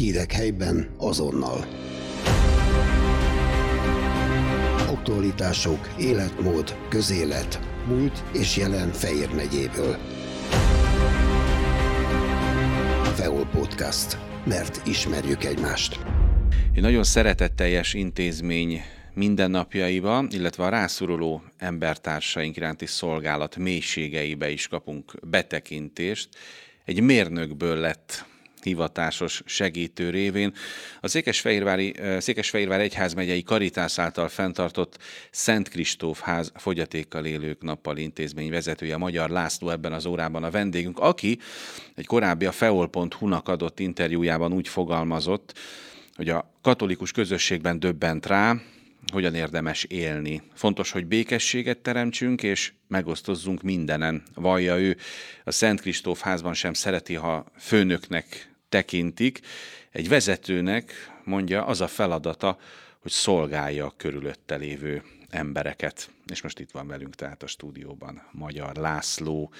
Hírek helyben azonnal. Aktualitások, életmód, közélet, múlt és jelen Fejér megyéből. Feol Podcast. Mert ismerjük egymást. Egy nagyon szeretetteljes intézmény mindennapjaiba, illetve a rászoruló embertársaink iránti szolgálat mélységeibe is kapunk betekintést. Egy mérnökből lett hivatásos segítő révén. A Székesfehérvári, Székesfehérvár Egyházmegyei Karitász által fenntartott Szent Kristóf ház fogyatékkal élők nappal intézmény vezetője, Magyar László ebben az órában a vendégünk, aki egy korábbi a feol.hu-nak adott interjújában úgy fogalmazott, hogy a katolikus közösségben döbbent rá, hogyan érdemes élni. Fontos, hogy békességet teremtsünk, és megosztozzunk mindenen, vallja ő. A Szent Kristóf házban sem szereti, ha főnöknek tekintik. Egy vezetőnek, mondja, az a feladata, hogy szolgálja a körülötte lévő embereket. És most itt van velünk tehát a stúdióban Magyar László,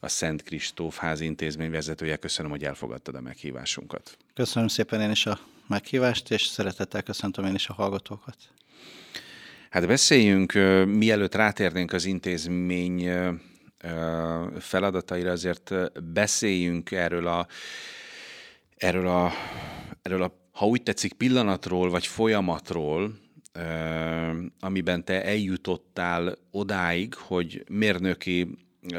a Szent Kristóf ház intézmény vezetője. Köszönöm, hogy elfogadtad a meghívásunkat. Köszönöm szépen én is a meghívást, és szeretettel köszöntöm én is a hallgatókat. Hát beszéljünk, mielőtt rátérnénk az intézmény feladataira, azért beszéljünk erről a, erről a, erről a ha úgy tetszik, pillanatról vagy folyamatról, amiben te eljutottál odáig, hogy mérnöki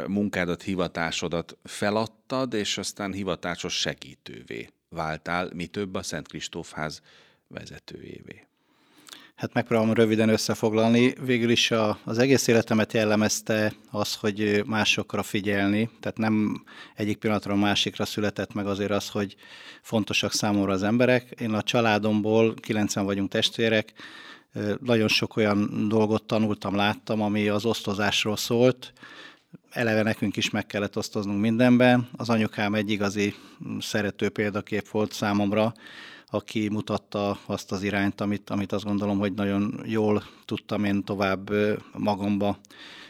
munkádat, hivatásodat feladtad, és aztán hivatásos segítővé váltál, mi több a Szent Kristófház vezetőjévé. Hát megpróbálom röviden összefoglalni. Végül is a, az egész életemet jellemezte az, hogy másokra figyelni, tehát nem egyik pillanatról másikra született meg azért az, hogy fontosak számomra az emberek. Én a családomból, 90 vagyunk testvérek, nagyon sok olyan dolgot tanultam, láttam, ami az osztozásról szólt. Eleve nekünk is meg kellett osztoznunk mindenben. Az anyukám egy igazi szerető példakép volt számomra, aki mutatta azt az irányt, amit, amit azt gondolom, hogy nagyon jól tudtam én tovább magamba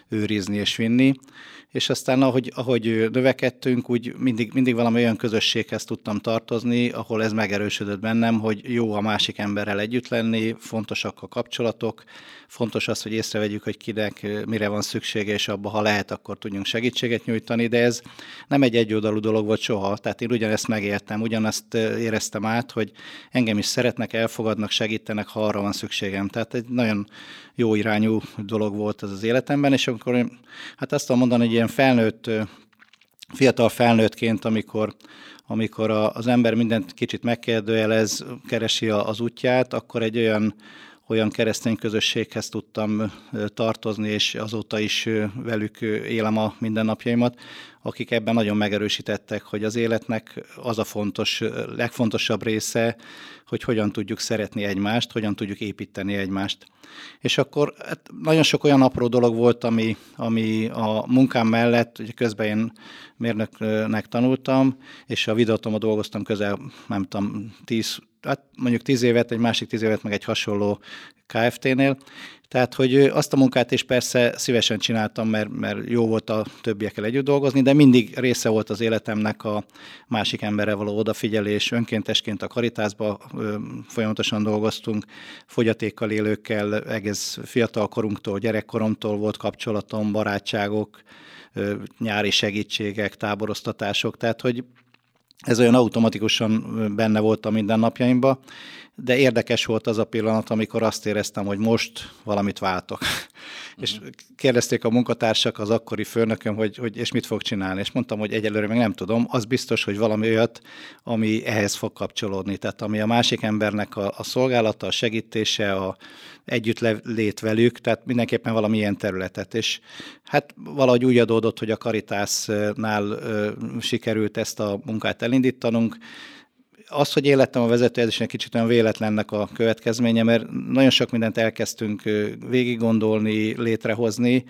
őrizni és vinni. És aztán ahogy, ahogy növekedtünk, úgy mindig, mindig valami olyan közösséghez tudtam tartozni, ahol ez megerősödött bennem, hogy jó a másik emberrel együtt lenni, fontosak a kapcsolatok, fontos az, hogy észrevegyük, hogy kinek mire van szüksége, és abba, ha lehet, akkor tudjunk segítséget nyújtani, de ez nem egy egyoldalú dolog volt soha. Tehát én ugyanezt megértem, ugyanezt éreztem át, hogy engem is szeretnek, elfogadnak, segítenek, ha arra van szükségem. Tehát egy nagyon jó irányú dolog volt ez az életemben, és akkor hát azt tudom mondani, hogy ilyen felnőtt, fiatal felnőttként, amikor, amikor az ember mindent kicsit megkérdőjelez, keresi az útját, akkor egy olyan olyan keresztény közösséghez tudtam tartozni, és azóta is velük élem a mindennapjaimat, akik ebben nagyon megerősítettek, hogy az életnek az a fontos, legfontosabb része, hogy hogyan tudjuk szeretni egymást, hogyan tudjuk építeni egymást. És akkor hát nagyon sok olyan apró dolog volt, ami, ami a munkám mellett, ugye közben én mérnöknek tanultam, és a videótomban dolgoztam közel, nem tudom, 10, hát mondjuk 10 évet, egy másik 10 évet, meg egy hasonló KFT-nél, tehát, hogy azt a munkát is persze szívesen csináltam, mert, mert jó volt a többiekkel együtt dolgozni, de mindig része volt az életemnek a másik emberre való odafigyelés. Önkéntesként a Karitásba folyamatosan dolgoztunk, fogyatékkal élőkkel, egész fiatal korunktól, gyerekkoromtól volt kapcsolatom, barátságok, nyári segítségek, táboroztatások, tehát hogy ez olyan automatikusan benne volt a mindennapjaimban, de érdekes volt az a pillanat, amikor azt éreztem, hogy most valamit váltok. Uh-huh. és kérdezték a munkatársak, az akkori főnököm, hogy, hogy és mit fog csinálni, és mondtam, hogy egyelőre még nem tudom, az biztos, hogy valami olyat, ami ehhez fog kapcsolódni, tehát ami a másik embernek a, a szolgálata, a segítése, a együttlét velük, tehát mindenképpen valami ilyen területet, és hát valahogy úgy adódott, hogy a Karitásnál sikerült ezt a munkát elindítanunk, az, hogy életem a vezető, ez is egy kicsit olyan véletlennek a következménye, mert nagyon sok mindent elkezdtünk végig gondolni, létrehozni,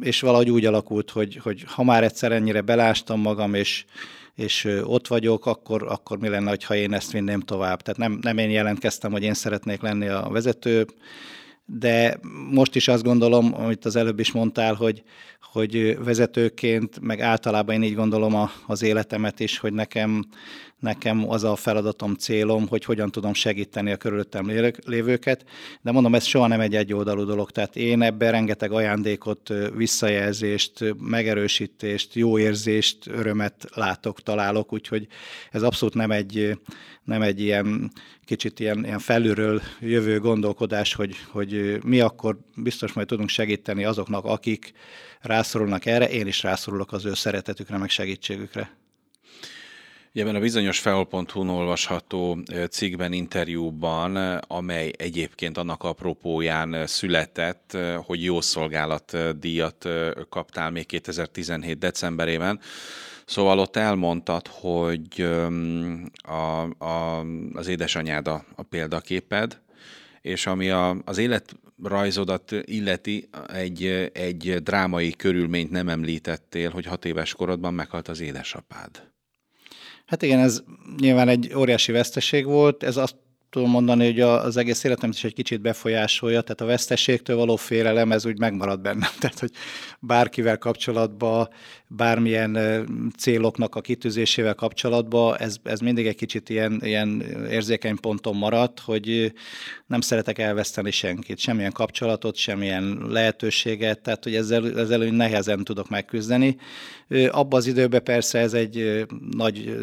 és valahogy úgy alakult, hogy, hogy ha már egyszer ennyire belástam magam, és, és ott vagyok, akkor, akkor mi lenne, ha én ezt vinném tovább. Tehát nem, nem én jelentkeztem, hogy én szeretnék lenni a vezető, de most is azt gondolom, amit az előbb is mondtál, hogy, hogy vezetőként, meg általában én így gondolom a, az életemet is, hogy nekem, nekem az a feladatom, célom, hogy hogyan tudom segíteni a körülöttem lévőket, de mondom, ez soha nem egy egyoldalú dolog, tehát én ebben rengeteg ajándékot, visszajelzést, megerősítést, jó érzést, örömet látok, találok, úgyhogy ez abszolút nem egy, nem egy ilyen kicsit ilyen, ilyen felülről jövő gondolkodás, hogy, hogy mi akkor biztos majd tudunk segíteni azoknak, akik rászorulnak erre, én is rászorulok az ő szeretetükre, meg segítségükre. Ebben a bizonyos feol.hu-n olvasható cikkben, interjúban, amely egyébként annak apropóján született, hogy jó szolgálat díjat kaptál még 2017. decemberében, Szóval ott elmondtad, hogy a, a, az édesanyád a, a példaképed, és ami a, az életrajzodat illeti, egy, egy drámai körülményt nem említettél, hogy hat éves korodban meghalt az édesapád. Hát igen, ez nyilván egy óriási veszteség volt. Ez azt tudom mondani, hogy az egész életem is egy kicsit befolyásolja, tehát a veszteségtől való félelem, ez úgy megmarad bennem. Tehát, hogy bárkivel kapcsolatban, bármilyen céloknak a kitűzésével kapcsolatban, ez, ez mindig egy kicsit ilyen, ilyen érzékeny ponton maradt, hogy nem szeretek elveszteni senkit, semmilyen kapcsolatot, semmilyen lehetőséget, tehát hogy ezzel, ezzel nehezen tudok megküzdeni. Abban az időben persze ez egy nagy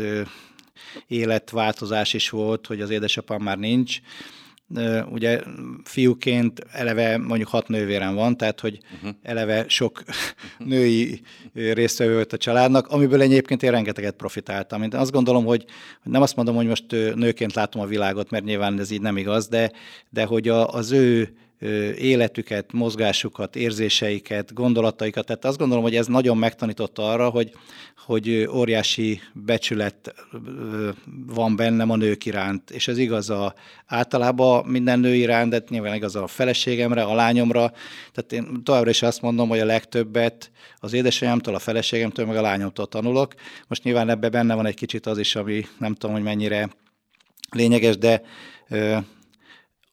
életváltozás is volt, hogy az édesapám már nincs. Ugye fiúként eleve mondjuk hat nővérem van, tehát hogy uh-huh. eleve sok női résztvevő volt a családnak, amiből egyébként én rengeteget profitáltam. Én azt gondolom, hogy nem azt mondom, hogy most nőként látom a világot, mert nyilván ez így nem igaz, de, de hogy a, az ő életüket, mozgásukat, érzéseiket, gondolataikat. Tehát azt gondolom, hogy ez nagyon megtanította arra, hogy, hogy óriási becsület van bennem a nők iránt, és ez igaz a, általában minden nő iránt, de nyilván igaz a feleségemre, a lányomra. Tehát én továbbra is azt mondom, hogy a legtöbbet az édesanyámtól, a feleségemtől, meg a lányomtól tanulok. Most nyilván ebben benne van egy kicsit az is, ami nem tudom, hogy mennyire lényeges, de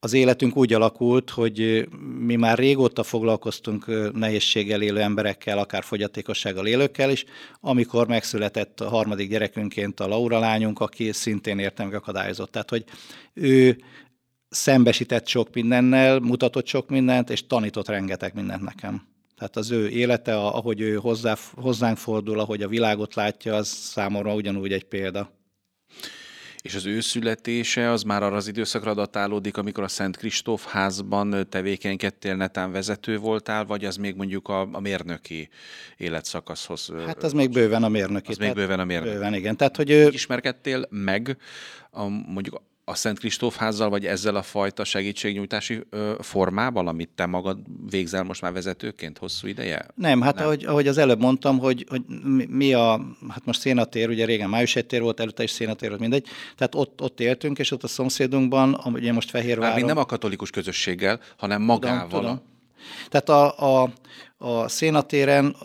az életünk úgy alakult, hogy mi már régóta foglalkoztunk nehézséggel élő emberekkel, akár fogyatékossággal élőkkel is, amikor megszületett a harmadik gyerekünként a Laura lányunk, aki szintén értem akadályozott. Tehát, hogy ő szembesített sok mindennel, mutatott sok mindent, és tanított rengeteg mindent nekem. Tehát az ő élete, ahogy ő hozzá, hozzánk fordul, ahogy a világot látja, az számomra ugyanúgy egy példa. És az ő születése az már arra az időszakra datálódik, amikor a Szent Kristóf házban tevékenykedtél, netán vezető voltál, vagy az még mondjuk a, a mérnöki életszakaszhoz? Hát az még bőven a mérnöki. Az még bőven a mérnöki. Bőven, igen. Tehát, hogy ő... Ismerkedtél meg a, mondjuk a Szent Kristóf házzal, vagy ezzel a fajta segítségnyújtási ö, formával, amit te magad végzel most már vezetőként hosszú ideje? Nem, hát Nem. Ahogy, ahogy az előbb mondtam, hogy, hogy mi a, hát most szénatér, ugye régen május tér volt, előtte is szénatér volt, mindegy, tehát ott, ott éltünk, és ott a szomszédunkban, ugye most Fehérváron... Mármint nem a katolikus közösséggel, hanem magával. Tudom, tudom. Tehát a, a, a szénatéren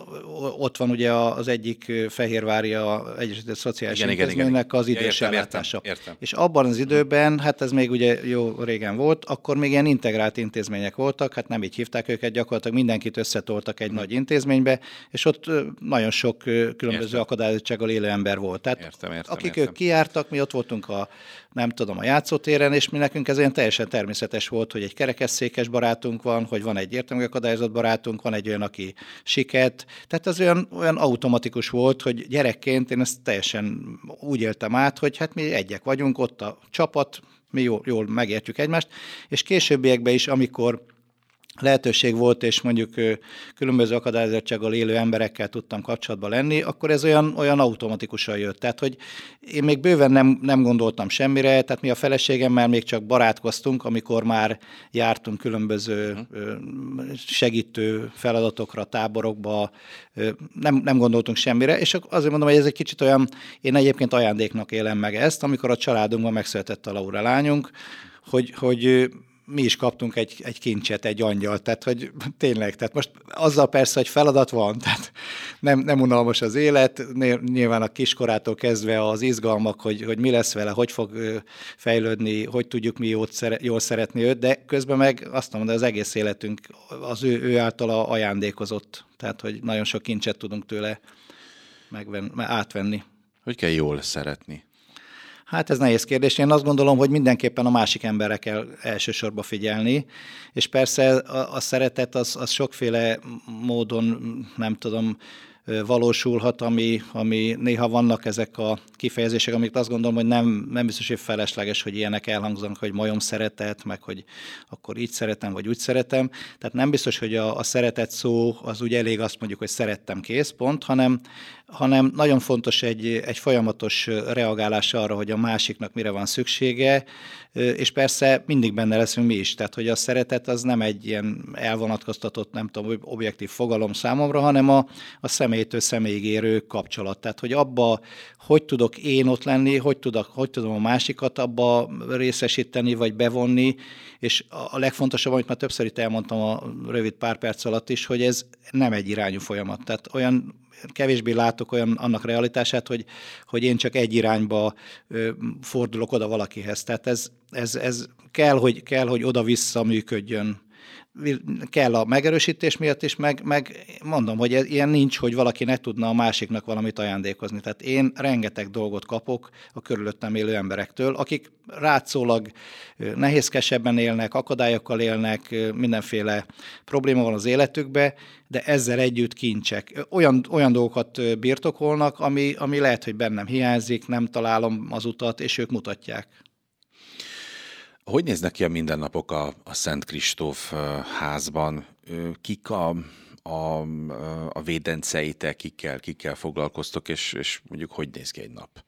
ott van ugye az egyik Fehérvári a Egyesített Szociális igen, Intézménynek az idős ja, értem, ellátása. Értem, értem. És abban az időben, hát ez még ugye jó régen volt, akkor még ilyen integrált intézmények voltak, hát nem így hívták őket, gyakorlatilag mindenkit összetoltak egy hmm. nagy intézménybe, és ott nagyon sok különböző értem. akadályozottsággal élő ember volt. Tehát értem, értem, akik értem. ők kijártak, mi ott voltunk a nem tudom, a játszótéren, és mi nekünk ez olyan teljesen természetes volt, hogy egy kerekesszékes barátunk van, hogy van egy értelmi akadályozott barátunk, van egy olyan, aki siket. Tehát az olyan, olyan automatikus volt, hogy gyerekként én ezt teljesen úgy éltem át, hogy hát mi egyek vagyunk, ott a csapat, mi jól, jól megértjük egymást, és későbbiekben is, amikor lehetőség volt, és mondjuk különböző akadályozottsággal élő emberekkel tudtam kapcsolatban lenni, akkor ez olyan, olyan automatikusan jött. Tehát, hogy én még bőven nem, nem gondoltam semmire, tehát mi a feleségemmel még csak barátkoztunk, amikor már jártunk különböző mhm. segítő feladatokra, táborokba, nem, nem gondoltunk semmire, és azért mondom, hogy ez egy kicsit olyan, én egyébként ajándéknak élem meg ezt, amikor a családunkban megszületett a Laura lányunk, hogy, hogy mi is kaptunk egy, egy kincset, egy angyal, tehát hogy tényleg, tehát most azzal persze, hogy feladat van, tehát nem, nem unalmas az élet, nyilván a kiskorától kezdve az izgalmak, hogy, hogy mi lesz vele, hogy fog fejlődni, hogy tudjuk mi jót jól szeretni őt, de közben meg azt mondom, de az egész életünk az ő, ő általa ajándékozott, tehát hogy nagyon sok kincset tudunk tőle megven, átvenni. Hogy kell jól szeretni? Hát ez nehéz kérdés. Én azt gondolom, hogy mindenképpen a másik emberre kell elsősorban figyelni, és persze a, a szeretet az, az sokféle módon, nem tudom, valósulhat, ami, ami néha vannak ezek a kifejezések, amik azt gondolom, hogy nem, nem biztos, hogy felesleges, hogy ilyenek elhangzanak, hogy majom szeretet, meg hogy akkor így szeretem, vagy úgy szeretem. Tehát nem biztos, hogy a, a szeretet szó az úgy elég azt mondjuk, hogy szerettem kész, pont, hanem hanem nagyon fontos egy, egy folyamatos reagálás arra, hogy a másiknak mire van szüksége, és persze mindig benne leszünk mi is. Tehát, hogy a szeretet az nem egy ilyen elvonatkoztatott, nem tudom, objektív fogalom számomra, hanem a, a személytől személyig érő kapcsolat. Tehát, hogy abba, hogy tudok én ott lenni, hogy, tudok, hogy tudom a másikat abba részesíteni, vagy bevonni, és a legfontosabb, amit már többször itt elmondtam a rövid pár perc alatt is, hogy ez nem egy irányú folyamat. Tehát olyan kevésbé látok olyan annak realitását, hogy, hogy én csak egy irányba fordulok oda valakihez. Tehát ez, ez, ez kell, hogy, kell, hogy oda-vissza működjön kell a megerősítés miatt is, meg, meg mondom, hogy ilyen nincs, hogy valaki ne tudna a másiknak valamit ajándékozni. Tehát én rengeteg dolgot kapok a körülöttem élő emberektől, akik rátszólag nehézkesebben élnek, akadályokkal élnek, mindenféle probléma van az életükbe, de ezzel együtt kincsek. Olyan, olyan dolgokat birtokolnak, ami, ami lehet, hogy bennem hiányzik, nem találom az utat, és ők mutatják. Hogy néznek ki a mindennapok a, a Szent Kristóf házban? Kik a, a, a védenceitek, kikkel, kikkel foglalkoztok, és, és mondjuk hogy néz ki egy nap?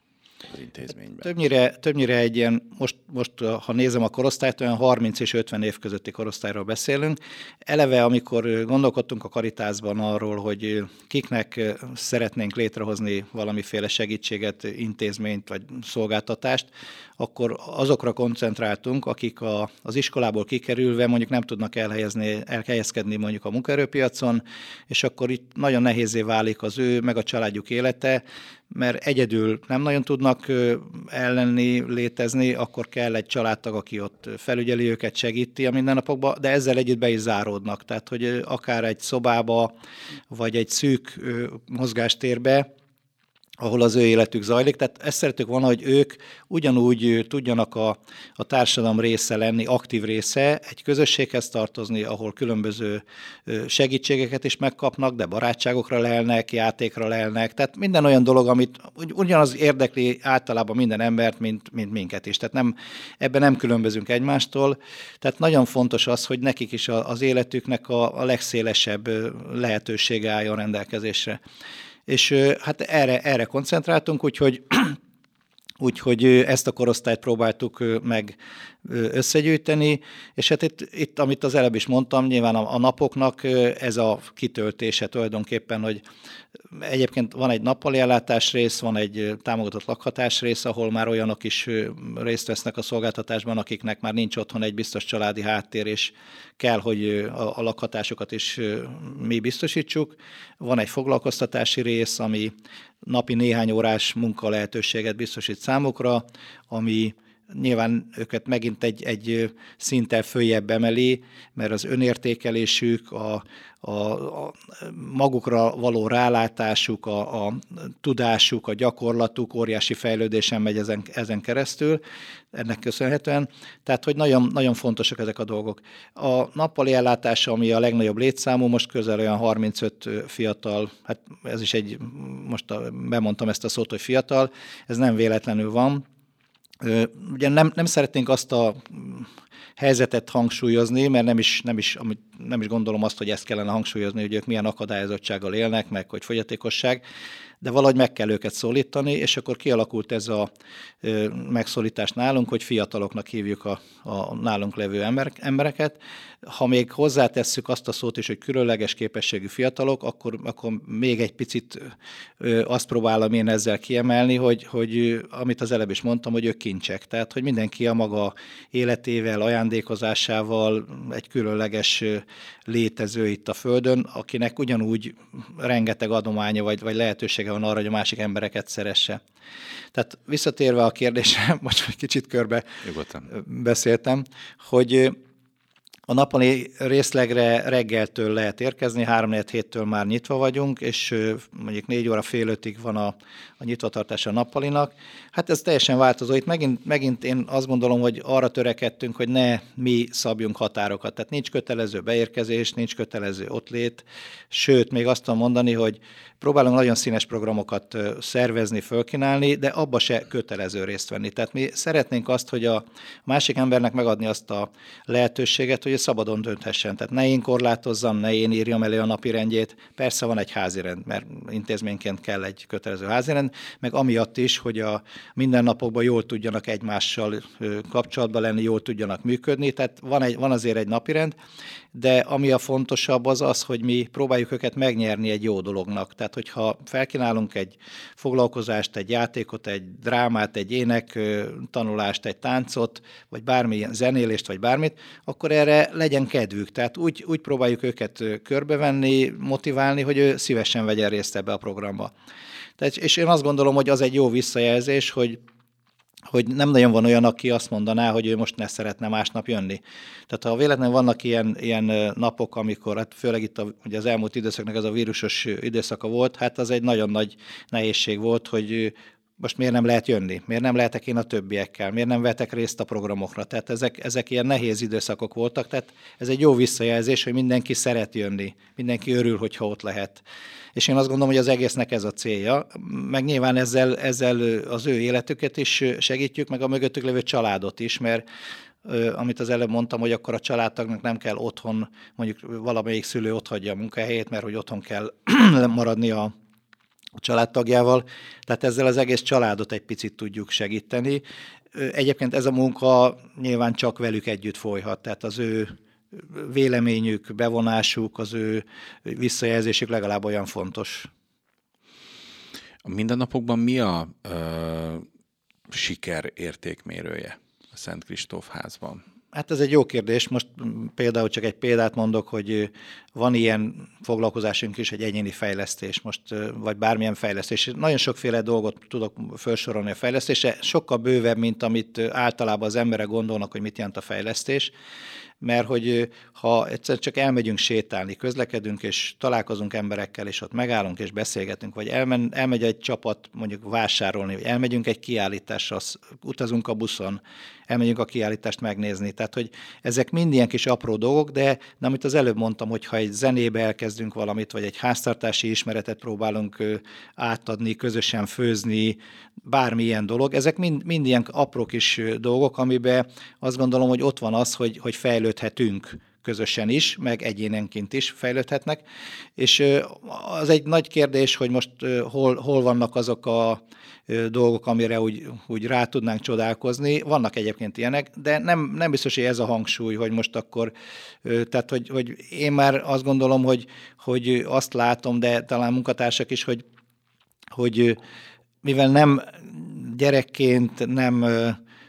az intézményben? Többnyire, többnyire egy ilyen, most, most ha nézem a korosztályt, olyan 30 és 50 év közötti korosztályról beszélünk. Eleve, amikor gondolkodtunk a Karitásban arról, hogy kiknek szeretnénk létrehozni valamiféle segítséget, intézményt vagy szolgáltatást, akkor azokra koncentráltunk, akik a, az iskolából kikerülve mondjuk nem tudnak elhelyezni, elhelyezkedni mondjuk a munkaerőpiacon, és akkor itt nagyon nehézé válik az ő, meg a családjuk élete, mert egyedül nem nagyon tudnak ellenni, létezni, akkor kell egy családtag, aki ott felügyeli őket, segíti a mindennapokban, de ezzel együtt be is záródnak. Tehát, hogy akár egy szobába, vagy egy szűk mozgástérbe, ahol az ő életük zajlik. Tehát ezt szeretük volna, hogy ők ugyanúgy tudjanak a, a társadalom része lenni, aktív része, egy közösséghez tartozni, ahol különböző segítségeket is megkapnak, de barátságokra lelnek, játékra lelnek. Tehát minden olyan dolog, amit ugyanaz érdekli általában minden embert, mint, mint minket is. Tehát nem, ebben nem különbözünk egymástól. Tehát nagyon fontos az, hogy nekik is az életüknek a, a legszélesebb lehetősége álljon rendelkezésre és hát erre, erre koncentráltunk, úgyhogy Úgyhogy ezt a korosztályt próbáltuk meg összegyűjteni, és hát itt, itt amit az előbb is mondtam, nyilván a, a napoknak ez a kitöltése tulajdonképpen, hogy egyébként van egy nappali ellátás rész, van egy támogatott lakhatás rész, ahol már olyanok is részt vesznek a szolgáltatásban, akiknek már nincs otthon egy biztos családi háttér, és kell, hogy a, a lakhatásokat is mi biztosítsuk. Van egy foglalkoztatási rész, ami napi néhány órás munka lehetőséget biztosít számukra, ami nyilván őket megint egy, egy szinttel följebb emeli, mert az önértékelésük, a, a, a magukra való rálátásuk, a, a tudásuk, a gyakorlatuk óriási fejlődésen megy ezen, ezen keresztül, ennek köszönhetően. Tehát, hogy nagyon, nagyon fontosak ezek a dolgok. A nappali ellátása, ami a legnagyobb létszámú, most közel olyan 35 fiatal, hát ez is egy, most a, bemondtam ezt a szót, hogy fiatal, ez nem véletlenül van, Ugye nem, nem szeretnénk azt a helyzetet hangsúlyozni, mert nem is, nem, is, nem is gondolom azt, hogy ezt kellene hangsúlyozni, hogy ők milyen akadályozottsággal élnek, meg hogy fogyatékosság, de valahogy meg kell őket szólítani, és akkor kialakult ez a megszólítás nálunk, hogy fiataloknak hívjuk a, a nálunk levő ember, embereket. Ha még hozzátesszük azt a szót is, hogy különleges képességű fiatalok, akkor, akkor még egy picit azt próbálom én ezzel kiemelni, hogy, hogy amit az előbb is mondtam, hogy ők kincsek. Tehát, hogy mindenki a maga életével, ajándékozásával egy különleges létező itt a Földön, akinek ugyanúgy rengeteg adománya vagy, vagy lehetősége van arra, hogy a másik embereket szeresse. Tehát visszatérve a kérdésre, most egy kicsit körbe Nyugodtan. beszéltem, hogy a nappali részlegre reggeltől lehet érkezni, 3 4 héttől már nyitva vagyunk, és mondjuk 4 óra fél ötig van a, a nyitvatartása a nappalinak. Hát ez teljesen változó. Itt megint, megint én azt gondolom, hogy arra törekedtünk, hogy ne mi szabjunk határokat. Tehát nincs kötelező beérkezés, nincs kötelező lét, sőt, még azt tudom mondani, hogy próbálunk nagyon színes programokat szervezni, fölkínálni, de abba se kötelező részt venni. Tehát mi szeretnénk azt, hogy a másik embernek megadni azt a lehetőséget, hogy szabadon dönthessen. Tehát ne én korlátozzam, ne én írjam elő a napi rendjét. Persze van egy házirend, mert intézményként kell egy kötelező házirend, meg amiatt is, hogy a mindennapokban jól tudjanak egymással kapcsolatban lenni, jól tudjanak működni. Tehát van, egy, van azért egy napirend, de ami a fontosabb az az, hogy mi próbáljuk őket megnyerni egy jó dolognak. Tehát, hogyha felkínálunk egy foglalkozást, egy játékot, egy drámát, egy ének tanulást, egy táncot, vagy bármilyen zenélést, vagy bármit, akkor erre legyen kedvük. Tehát úgy, úgy próbáljuk őket körbevenni, motiválni, hogy ő szívesen vegyen részt ebbe a programba. Tehát, és én azt gondolom, hogy az egy jó visszajelzés, hogy hogy nem nagyon van olyan, aki azt mondaná, hogy ő most ne szeretne másnap jönni. Tehát ha véletlenül vannak ilyen, ilyen napok, amikor, hát főleg itt a, ugye az elmúlt időszaknak ez a vírusos időszaka volt, hát az egy nagyon nagy nehézség volt, hogy most miért nem lehet jönni, miért nem lehetek én a többiekkel, miért nem vetek részt a programokra. Tehát ezek, ezek ilyen nehéz időszakok voltak, tehát ez egy jó visszajelzés, hogy mindenki szeret jönni, mindenki örül, hogyha ott lehet. És én azt gondolom, hogy az egésznek ez a célja, meg nyilván ezzel, ezzel az ő életüket is segítjük, meg a mögöttük lévő családot is, mert amit az előbb mondtam, hogy akkor a családtagnak nem kell otthon, mondjuk valamelyik szülő ott hagyja a munkahelyét, mert hogy otthon kell maradni a, a családtagjával, tehát ezzel az egész családot egy picit tudjuk segíteni. Egyébként ez a munka nyilván csak velük együtt folyhat, tehát az ő véleményük, bevonásuk, az ő visszajelzésük legalább olyan fontos. A mindennapokban mi a ö, siker értékmérője a Szent Kristóf házban? Hát ez egy jó kérdés. Most például csak egy példát mondok, hogy van ilyen foglalkozásunk is, egy egyéni fejlesztés, most, vagy bármilyen fejlesztés. Nagyon sokféle dolgot tudok felsorolni a fejlesztésre, sokkal bővebb, mint amit általában az emberek gondolnak, hogy mit jelent a fejlesztés mert hogy ha egyszer csak elmegyünk sétálni, közlekedünk, és találkozunk emberekkel, és ott megállunk, és beszélgetünk, vagy elmen, elmegy egy csapat mondjuk vásárolni, vagy elmegyünk egy kiállításra, utazunk a buszon, elmegyünk a kiállítást megnézni. Tehát, hogy ezek mind ilyen kis apró dolgok, de nem, amit az előbb mondtam, hogy ha egy zenébe elkezdünk valamit, vagy egy háztartási ismeretet próbálunk átadni, közösen főzni, bármilyen dolog, ezek mind, mind ilyen apró kis dolgok, amiben azt gondolom, hogy ott van az, hogy, hogy fejlődhetünk közösen is, meg egyénenként is fejlődhetnek. És az egy nagy kérdés, hogy most hol, hol vannak azok a dolgok, amire úgy, úgy rá tudnánk csodálkozni. Vannak egyébként ilyenek, de nem, nem biztos, hogy ez a hangsúly, hogy most akkor, tehát hogy, hogy én már azt gondolom, hogy, hogy azt látom, de talán munkatársak is, hogy, hogy mivel nem gyerekként, nem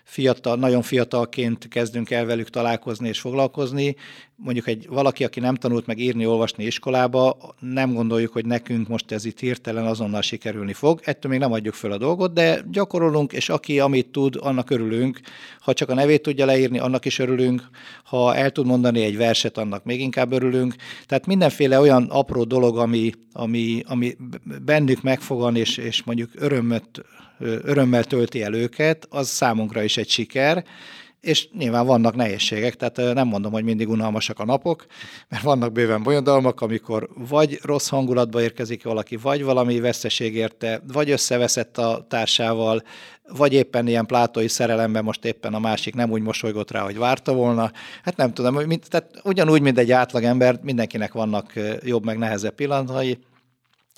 fiatal, nagyon fiatalként kezdünk el velük találkozni és foglalkozni. Mondjuk egy valaki, aki nem tanult meg írni, olvasni iskolába, nem gondoljuk, hogy nekünk most ez itt hirtelen azonnal sikerülni fog. Ettől még nem adjuk föl a dolgot, de gyakorolunk, és aki amit tud, annak örülünk. Ha csak a nevét tudja leírni, annak is örülünk. Ha el tud mondani egy verset, annak még inkább örülünk. Tehát mindenféle olyan apró dolog, ami, ami, ami bennük megfogan, és, és mondjuk örömöt örömmel tölti el őket, az számunkra is egy siker, és nyilván vannak nehézségek, tehát nem mondom, hogy mindig unalmasak a napok, mert vannak bőven bonyodalmak, amikor vagy rossz hangulatba érkezik valaki, vagy valami veszteség érte, vagy összeveszett a társával, vagy éppen ilyen plátói szerelemben most éppen a másik nem úgy mosolygott rá, hogy várta volna. Hát nem tudom, mint, tehát ugyanúgy, mint egy átlagember, mindenkinek vannak jobb meg nehezebb pillanatai,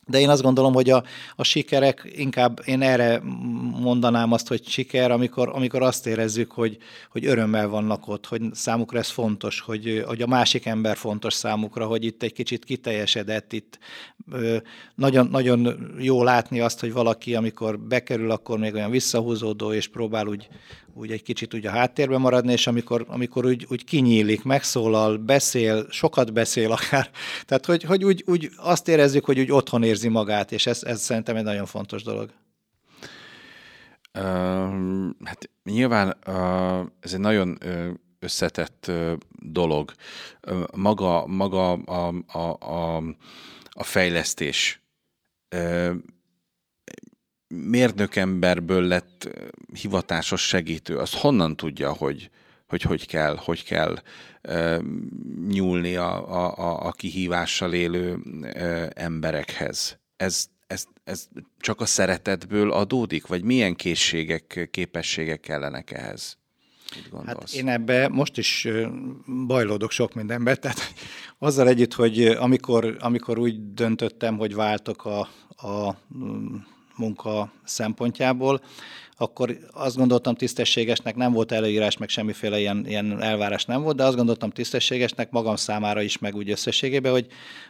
de én azt gondolom, hogy a, a sikerek, inkább én erre mondanám azt, hogy siker, amikor, amikor azt érezzük, hogy, hogy örömmel vannak ott, hogy számukra ez fontos, hogy, hogy a másik ember fontos számukra, hogy itt egy kicsit kiteljesedett, itt nagyon, nagyon jó látni azt, hogy valaki, amikor bekerül, akkor még olyan visszahúzódó, és próbál úgy, úgy egy kicsit úgy a háttérben maradni, és amikor, amikor úgy, úgy kinyílik, megszólal, beszél, sokat beszél akár. Tehát, hogy, hogy úgy, úgy azt érezzük, hogy úgy otthon érzi magát, és ez, ez szerintem egy nagyon fontos dolog. Uh, hát nyilván uh, ez egy nagyon uh, összetett dolog. Maga maga a, a, a, a fejlesztés mérnökemberből lett hivatásos segítő, az honnan tudja, hogy hogy, hogy kell, hogy kell uh, nyúlni a, a, a kihívással élő uh, emberekhez. Ez, ez, ez csak a szeretetből adódik, vagy milyen készségek, képességek kellenek ehhez? Hát én ebbe most is bajlódok sok mindenbe, tehát azzal együtt, hogy amikor, amikor úgy döntöttem, hogy váltok a, a munka szempontjából, akkor azt gondoltam tisztességesnek, nem volt előírás, meg semmiféle ilyen, ilyen elvárás nem volt, de azt gondoltam tisztességesnek magam számára is, meg úgy összességében, hogy,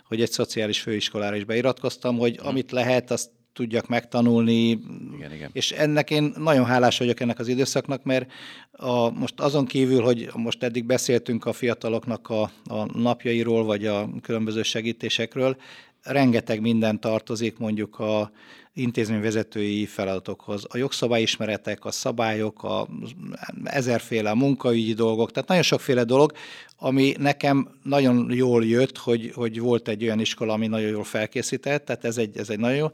hogy egy szociális főiskolára is beiratkoztam, hogy hmm. amit lehet, azt tudjak megtanulni, igen, igen. és ennek én nagyon hálás vagyok ennek az időszaknak, mert a, most azon kívül, hogy most eddig beszéltünk a fiataloknak a, a napjairól, vagy a különböző segítésekről, rengeteg minden tartozik mondjuk a intézményvezetői feladatokhoz. A jogszabályismeretek, a szabályok, a ezerféle munkaügyi dolgok, tehát nagyon sokféle dolog, ami nekem nagyon jól jött, hogy, hogy volt egy olyan iskola, ami nagyon jól felkészített, tehát ez egy, ez egy nagyon jó.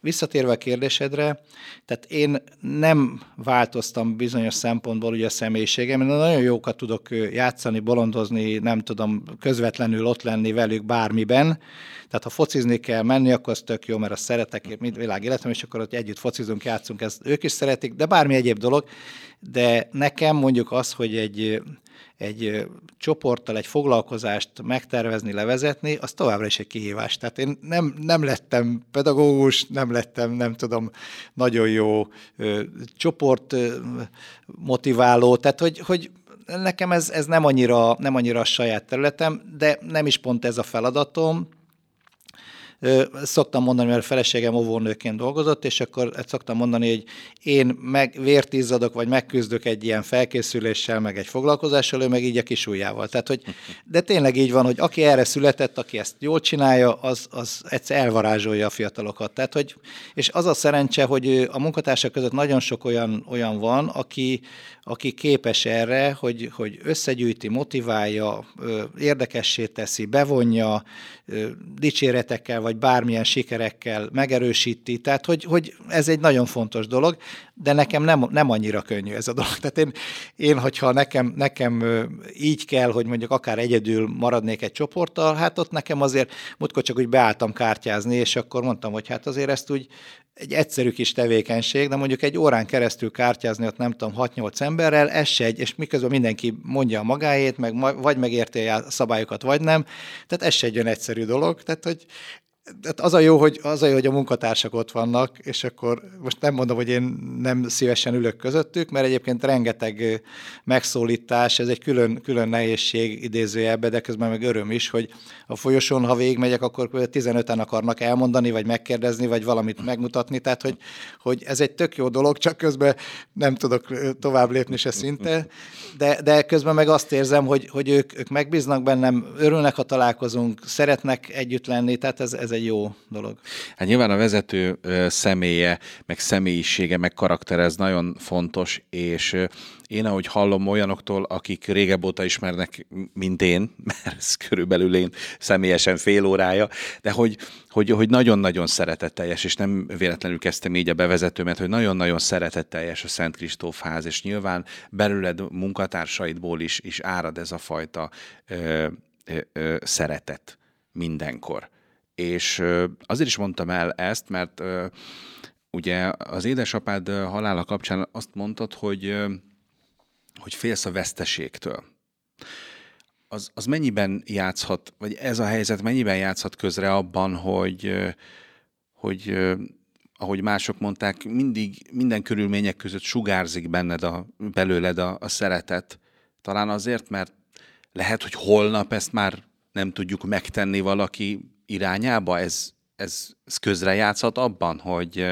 Visszatérve a kérdésedre, tehát én nem változtam bizonyos szempontból ugye a személyiségem, én nagyon jókat tudok játszani, bolondozni, nem tudom közvetlenül ott lenni velük bármiben, tehát ha focizni kell menni, akkor az tök jó, mert azt szeretek, mint világ életem, és akkor ott együtt focizunk, játszunk, ezt ők is szeretik, de bármi egyéb dolog. De nekem mondjuk az, hogy egy, egy csoporttal egy foglalkozást megtervezni, levezetni, az továbbra is egy kihívás. Tehát én nem, nem lettem pedagógus, nem lettem, nem tudom, nagyon jó ö, csoport ö, motiváló, tehát hogy, hogy nekem ez, ez nem, annyira, nem annyira a saját területem, de nem is pont ez a feladatom, Szoktam mondani, mert a feleségem óvónőként dolgozott, és akkor szoktam mondani, hogy én meg vértízadok, vagy megküzdök egy ilyen felkészüléssel, meg egy foglalkozással, ő meg így a kis ujjával. Tehát, hogy, de tényleg így van, hogy aki erre született, aki ezt jól csinálja, az, az egyszer elvarázsolja a fiatalokat. Tehát, hogy, és az a szerencse, hogy a munkatársak között nagyon sok olyan, olyan van, aki, aki képes erre, hogy, hogy összegyűjti, motiválja, érdekessé teszi, bevonja, dicséretekkel vagy bármilyen sikerekkel megerősíti. Tehát, hogy, hogy ez egy nagyon fontos dolog, de nekem nem, nem annyira könnyű ez a dolog. Tehát én, én hogyha nekem, nekem így kell, hogy mondjuk akár egyedül maradnék egy csoporttal, hát ott nekem azért múltkor csak úgy beálltam kártyázni, és akkor mondtam, hogy hát azért ezt úgy egy egyszerű kis tevékenység, de mondjuk egy órán keresztül kártyázni ott nem tudom 6-8 emberrel, ez se egy, és miközben mindenki mondja a magáét, meg vagy megérti a szabályokat, vagy nem. Tehát ez se egy olyan egyszerű dolog. Tehát, hogy tehát az a, jó, hogy, az a jó, hogy a munkatársak ott vannak, és akkor most nem mondom, hogy én nem szívesen ülök közöttük, mert egyébként rengeteg megszólítás, ez egy külön, külön nehézség idézőjelbe, de közben meg öröm is, hogy a folyosón, ha végigmegyek, akkor 15-en akarnak elmondani, vagy megkérdezni, vagy valamit megmutatni, tehát hogy, hogy ez egy tök jó dolog, csak közben nem tudok tovább lépni se szinte, de, de közben meg azt érzem, hogy, hogy ők, ők megbíznak bennem, örülnek, ha találkozunk, szeretnek együtt lenni, tehát ez, ez egy jó dolog. Hát nyilván a vezető személye, meg személyisége, meg karakter ez nagyon fontos, és én ahogy hallom olyanoktól, akik régebb óta ismernek, mint én, mert ez körülbelül én személyesen fél órája, de hogy, hogy, hogy nagyon-nagyon szeretetteljes, és nem véletlenül kezdtem így a bevezetőmet, hogy nagyon-nagyon szeretetteljes a Szent Kristóf ház, és nyilván belőled munkatársaidból is, is árad ez a fajta ö, ö, ö, szeretet mindenkor. És azért is mondtam el ezt, mert ugye az édesapád halála kapcsán azt mondtad, hogy, hogy félsz a veszteségtől. Az, az mennyiben játszhat, vagy ez a helyzet mennyiben játszhat közre abban, hogy, hogy ahogy mások mondták, mindig minden körülmények között sugárzik benned a, belőled a, a szeretet. Talán azért, mert lehet, hogy holnap ezt már nem tudjuk megtenni valaki irányába, ez, ez, ez közrejátszhat abban, hogy,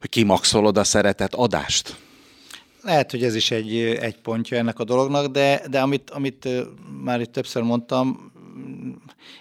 hogy kimaxolod a szeretet adást? Lehet, hogy ez is egy, egy pontja ennek a dolognak, de, de amit, amit már itt többször mondtam,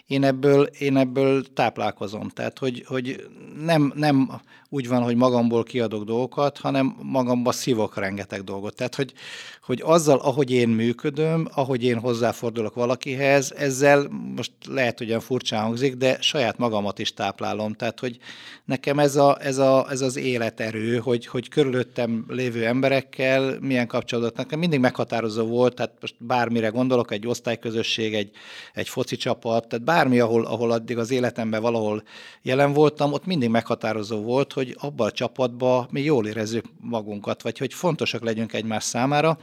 én ebből, én ebből táplálkozom. Tehát, hogy, hogy nem, nem úgy van, hogy magamból kiadok dolgokat, hanem magamba szívok rengeteg dolgot. Tehát, hogy, hogy azzal, ahogy én működöm, ahogy én hozzáfordulok valakihez, ezzel most lehet, hogy olyan furcsán hangzik, de saját magamat is táplálom. Tehát, hogy nekem ez, a, ez, a, ez az életerő, hogy, hogy körülöttem lévő emberekkel milyen kapcsolatot, nekem mindig meghatározó volt, tehát most bármire gondolok, egy osztályközösség, egy, egy foci csapat, tehát bármi, ahol, ahol addig az életemben valahol jelen voltam, ott mindig meghatározó volt, hogy abban a csapatban mi jól érezzük magunkat, vagy hogy fontosak legyünk egymás számára,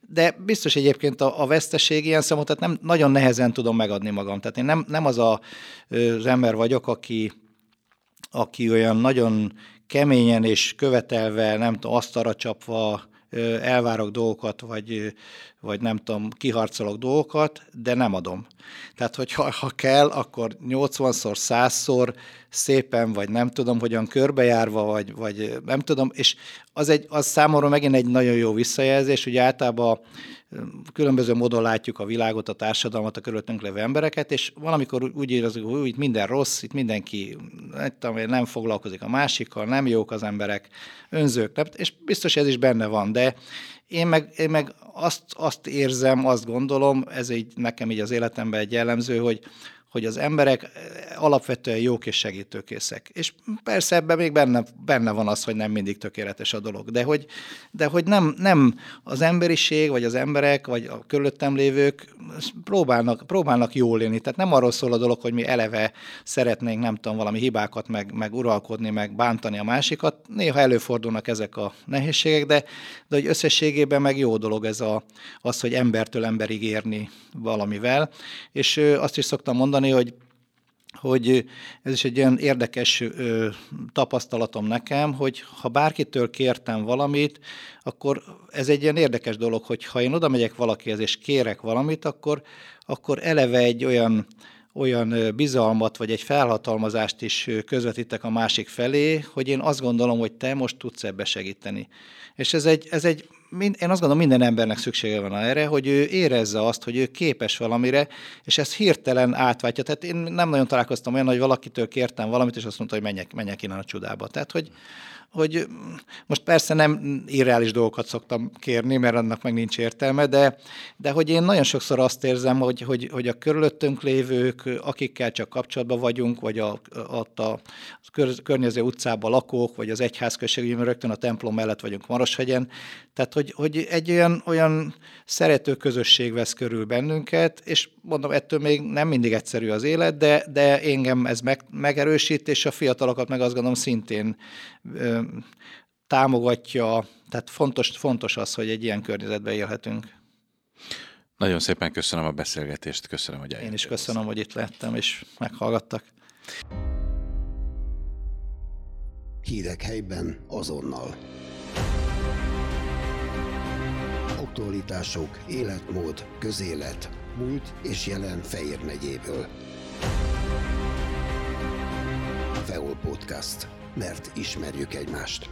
de biztos egyébként a, a veszteség ilyen számot, tehát nem, nagyon nehezen tudom megadni magam. Tehát én nem, nem az a, az ember vagyok, aki, aki olyan nagyon keményen és követelve, nem tudom, asztalra csapva elvárok dolgokat, vagy, vagy nem tudom, kiharcolok dolgokat, de nem adom. Tehát, hogy ha, ha kell, akkor 80-szor, 100-szor szépen, vagy nem tudom, hogyan körbejárva, vagy, vagy nem tudom, és az, egy, az számomra megint egy nagyon jó visszajelzés, hogy általában különböző módon látjuk a világot, a társadalmat, a körülöttünk levő embereket, és valamikor úgy érezzük, hogy itt minden rossz, itt mindenki nem foglalkozik a másikkal, nem jók az emberek, önzők, és biztos ez is benne van, de én meg, én meg azt, azt érzem, azt gondolom, ez így nekem így az életemben egy jellemző, hogy hogy az emberek eh, alapvetően jók és segítőkészek. És persze ebben még benne, benne van az, hogy nem mindig tökéletes a dolog, de hogy, de hogy nem, nem az emberiség, vagy az emberek, vagy a körülöttem lévők próbálnak, próbálnak jól élni. Tehát nem arról szól a dolog, hogy mi eleve szeretnénk, nem tudom, valami hibákat, meg, meg uralkodni, meg bántani a másikat. Néha előfordulnak ezek a nehézségek, de, de hogy összességében meg jó dolog ez a, az, hogy embertől emberig érni valamivel. És azt is szoktam mondani, mondani, hogy hogy ez is egy olyan érdekes ö, tapasztalatom nekem, hogy ha bárkitől kértem valamit, akkor ez egy ilyen érdekes dolog, hogy ha én oda megyek valakihez és kérek valamit, akkor, akkor eleve egy olyan, olyan bizalmat vagy egy felhatalmazást is közvetítek a másik felé, hogy én azt gondolom, hogy te most tudsz ebbe segíteni. És ez egy, ez egy én azt gondolom, minden embernek szüksége van erre, hogy ő érezze azt, hogy ő képes valamire, és ez hirtelen átváltja. Tehát én nem nagyon találkoztam olyan, hogy valakitől kértem valamit, és azt mondta, hogy menjek, menjek innen a csodába. Tehát, hogy, hogy most persze nem irreális dolgokat szoktam kérni, mert annak meg nincs értelme, de, de hogy én nagyon sokszor azt érzem, hogy, hogy, hogy a körülöttünk lévők, akikkel csak kapcsolatban vagyunk, vagy a, a, a kör, környező utcában lakók, vagy az egyházközség, rögtön a templom mellett vagyunk Maroshegyen, tehát hogy, hogy egy olyan, olyan szerető közösség vesz körül bennünket, és mondom, ettől még nem mindig egyszerű az élet, de, de engem ez meg, megerősít, és a fiatalokat meg azt gondolom szintén támogatja, tehát fontos, fontos az, hogy egy ilyen környezetben élhetünk. Nagyon szépen köszönöm a beszélgetést, köszönöm, hogy eljöttél. Én is köszönöm, hogy itt lettem, és meghallgattak. Hírek helyben azonnal. Aktualitások, életmód, közélet, múlt és jelen Fejér megyéből. Feol Podcast. Mert ismerjük egymást.